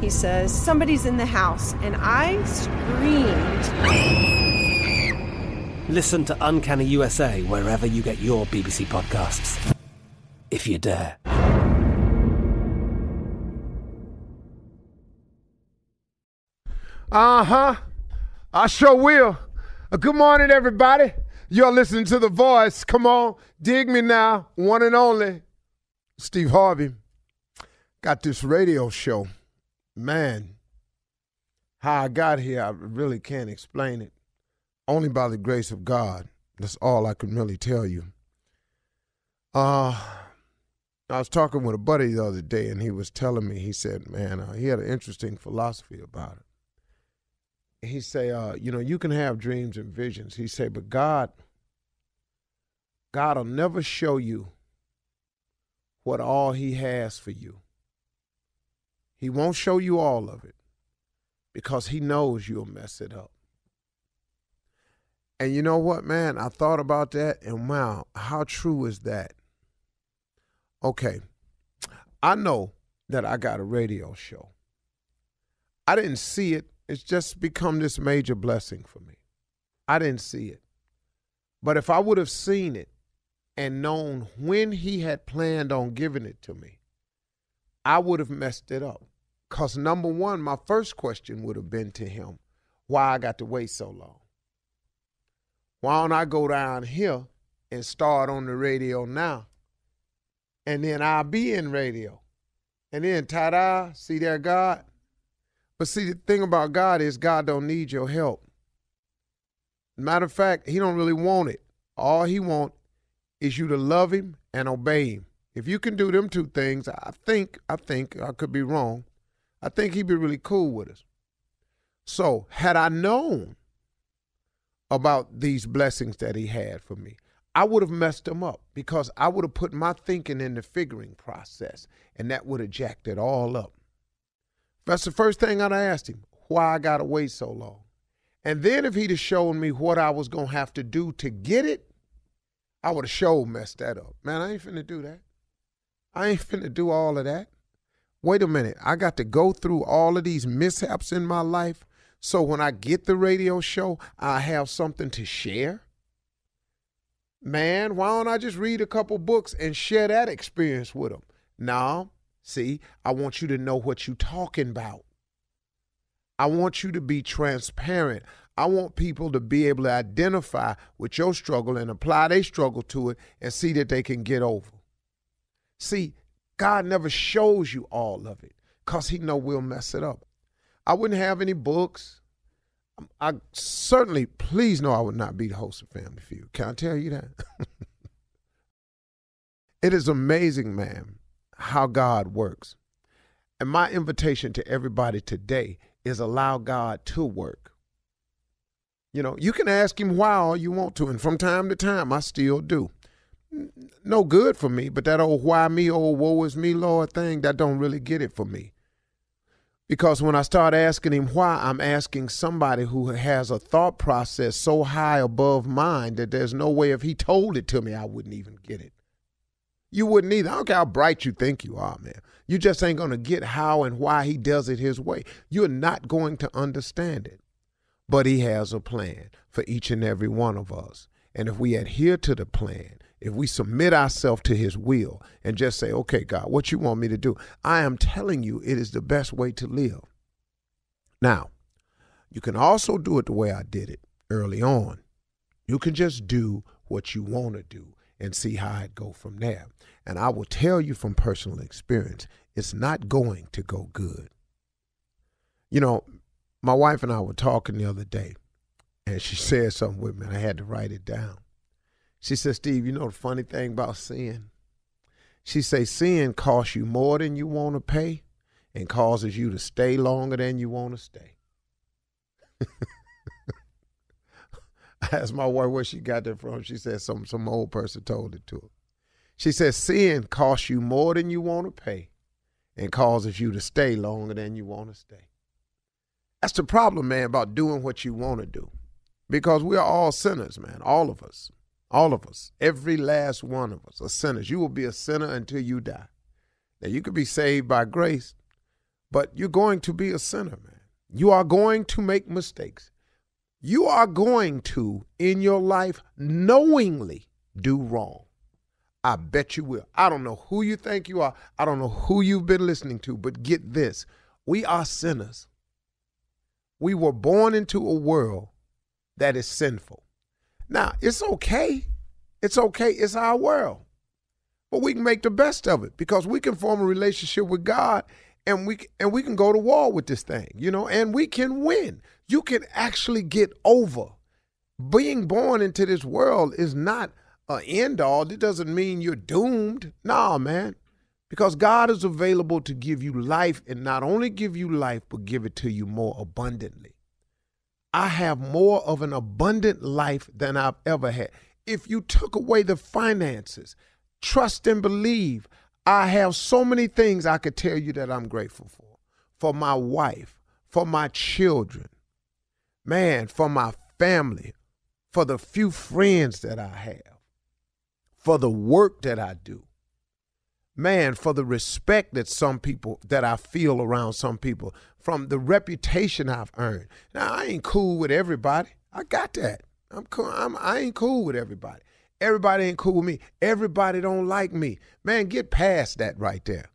He says, Somebody's in the house, and I screamed. Listen to Uncanny USA wherever you get your BBC podcasts, if you dare. Uh huh. I sure will. Uh, good morning, everybody. You're listening to The Voice. Come on, dig me now. One and only Steve Harvey. Got this radio show. Man, how I got here, I really can't explain it. Only by the grace of God. That's all I can really tell you. Uh, I was talking with a buddy the other day, and he was telling me, he said, man, uh, he had an interesting philosophy about it he say, uh, you know, you can have dreams and visions. He say, but God, God will never show you what all He has for you. He won't show you all of it because He knows you'll mess it up. And you know what, man? I thought about that, and wow, how true is that? Okay, I know that I got a radio show. I didn't see it it's just become this major blessing for me. I didn't see it. But if I would have seen it and known when he had planned on giving it to me, I would have messed it up. Because number one, my first question would have been to him why I got to wait so long. Why don't I go down here and start on the radio now? And then I'll be in radio. And then, ta da, see there, God, but see, the thing about God is God don't need your help. Matter of fact, he don't really want it. All he want is you to love him and obey him. If you can do them two things, I think, I think, I could be wrong. I think he'd be really cool with us. So, had I known about these blessings that he had for me, I would have messed them up because I would have put my thinking in the figuring process and that would have jacked it all up. That's the first thing I'd asked him, why I gotta wait so long. And then if he'd have shown me what I was gonna have to do to get it, I would have sure messed that up. Man, I ain't finna do that. I ain't finna do all of that. Wait a minute. I got to go through all of these mishaps in my life So when I get the radio show, I have something to share. Man, why don't I just read a couple books and share that experience with them? Now, see, I want you to know what you're talking about. I want you to be transparent. I want people to be able to identify with your struggle and apply their struggle to it and see that they can get over. See, God never shows you all of it because he know we'll mess it up. I wouldn't have any books. Um, I certainly, please know I would not be the host of Family Feud. Can I tell you that? it is amazing, man, how God works. And my invitation to everybody today is allow God to work. You know, you can ask him why all you want to, and from time to time I still do. No good for me, but that old why me, old woe is me, Lord thing, that don't really get it for me. Because when I start asking him why, I'm asking somebody who has a thought process so high above mine that there's no way if he told it to me, I wouldn't even get it. You wouldn't either. I don't care how bright you think you are, man. You just ain't going to get how and why he does it his way. You're not going to understand it. But he has a plan for each and every one of us. And if we adhere to the plan, if we submit ourselves to his will and just say, okay, God, what you want me to do? I am telling you it is the best way to live. Now, you can also do it the way I did it early on. You can just do what you want to do and see how it go from there. And I will tell you from personal experience, it's not going to go good. You know, my wife and I were talking the other day, and she said something with me, and I had to write it down. She said, Steve, you know the funny thing about sin? She say sin costs you more than you want to pay and causes you to stay longer than you want to stay. I asked my wife where she got that from. She said some some old person told it to her. She said sin costs you more than you want to pay and causes you to stay longer than you want to stay. That's the problem, man, about doing what you want to do. Because we are all sinners, man, all of us. All of us, every last one of us are sinners. You will be a sinner until you die. Now, you could be saved by grace, but you're going to be a sinner, man. You are going to make mistakes. You are going to, in your life, knowingly do wrong. I bet you will. I don't know who you think you are. I don't know who you've been listening to, but get this we are sinners. We were born into a world that is sinful. Now, it's okay. It's okay. It's our world. But we can make the best of it because we can form a relationship with God and we and we can go to war with this thing, you know, and we can win. You can actually get over. Being born into this world is not an end all. It doesn't mean you're doomed. Nah, man. Because God is available to give you life and not only give you life, but give it to you more abundantly. I have more of an abundant life than I've ever had. If you took away the finances, trust and believe, I have so many things I could tell you that I'm grateful for. For my wife, for my children, man, for my family, for the few friends that I have, for the work that I do man, for the respect that some people that I feel around some people, from the reputation I've earned. Now I ain't cool with everybody. I got that. I'm cool. I'm, I ain't cool with everybody. Everybody ain't cool with me. Everybody don't like me. Man, get past that right there.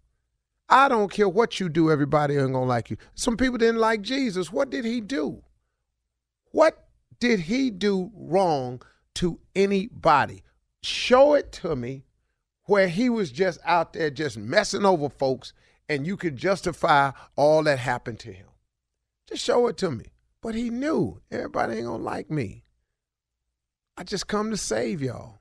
I don't care what you do, everybody ain't gonna like you. Some people didn't like Jesus. What did he do? What did he do wrong to anybody? Show it to me where he was just out there just messing over folks and you could justify all that happened to him. Just show it to me. But he knew everybody ain't gonna like me. I just come to save y'all.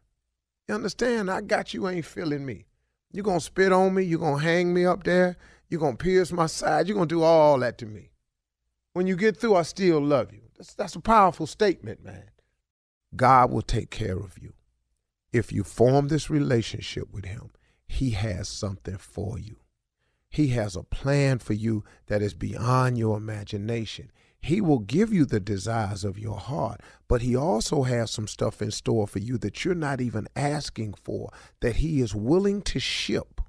You understand? I got you ain't feeling me. you gonna spit on me, you gonna hang me up there, you gonna pierce my side, you gonna do all that to me. When you get through, I still love you. That's, that's a powerful statement, man. God will take care of you if you form this relationship with him, he has something for you. He has a plan for you that is beyond your imagination. He will give you the desires of your heart, but he also has some stuff in store for you that you're not even asking for, that he is willing to ship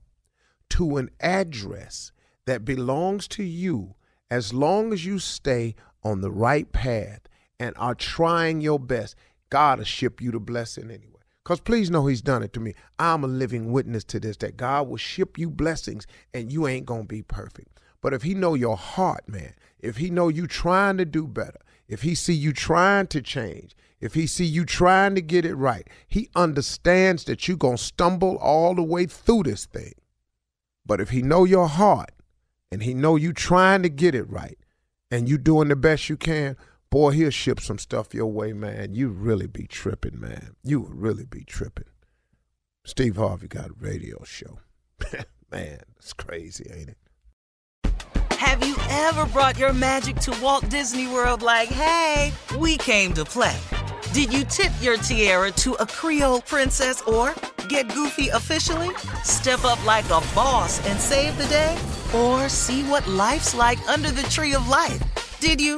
to an address that belongs to you as long as you stay on the right path and are trying your best, God will ship you the blessing anyway. Because please know He's done it to me. I'm a living witness to this that God will ship you blessings and you ain't going to be perfect. But if He know your heart, man, if He know you trying to do better, if He see you trying to change, if He see you trying to get it right, He understands that you going to stumble all the way through this thing. But if He know your heart and He know you trying to get it right and you doing the best you can, boy, he'll ship some stuff your way, man. You really be tripping, man. You would really be tripping. Steve Harvey got a radio show. man, it's crazy, ain't it? Have you ever brought your magic to Walt Disney World like, hey, we came to play? Did you tip your tiara to a Creole princess or get goofy officially? Step up like a boss and save the day? Or see what life's like under the tree of life? Did you?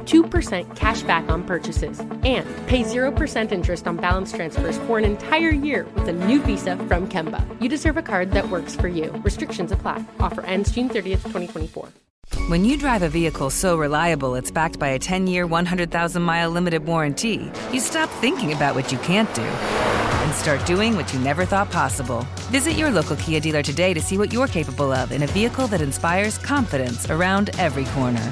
2% cash back on purchases and pay 0% interest on balance transfers for an entire year with a new visa from Kemba. You deserve a card that works for you. Restrictions apply. Offer ends June 30th, 2024. When you drive a vehicle so reliable it's backed by a 10 year, 100,000 mile limited warranty, you stop thinking about what you can't do and start doing what you never thought possible. Visit your local Kia dealer today to see what you're capable of in a vehicle that inspires confidence around every corner.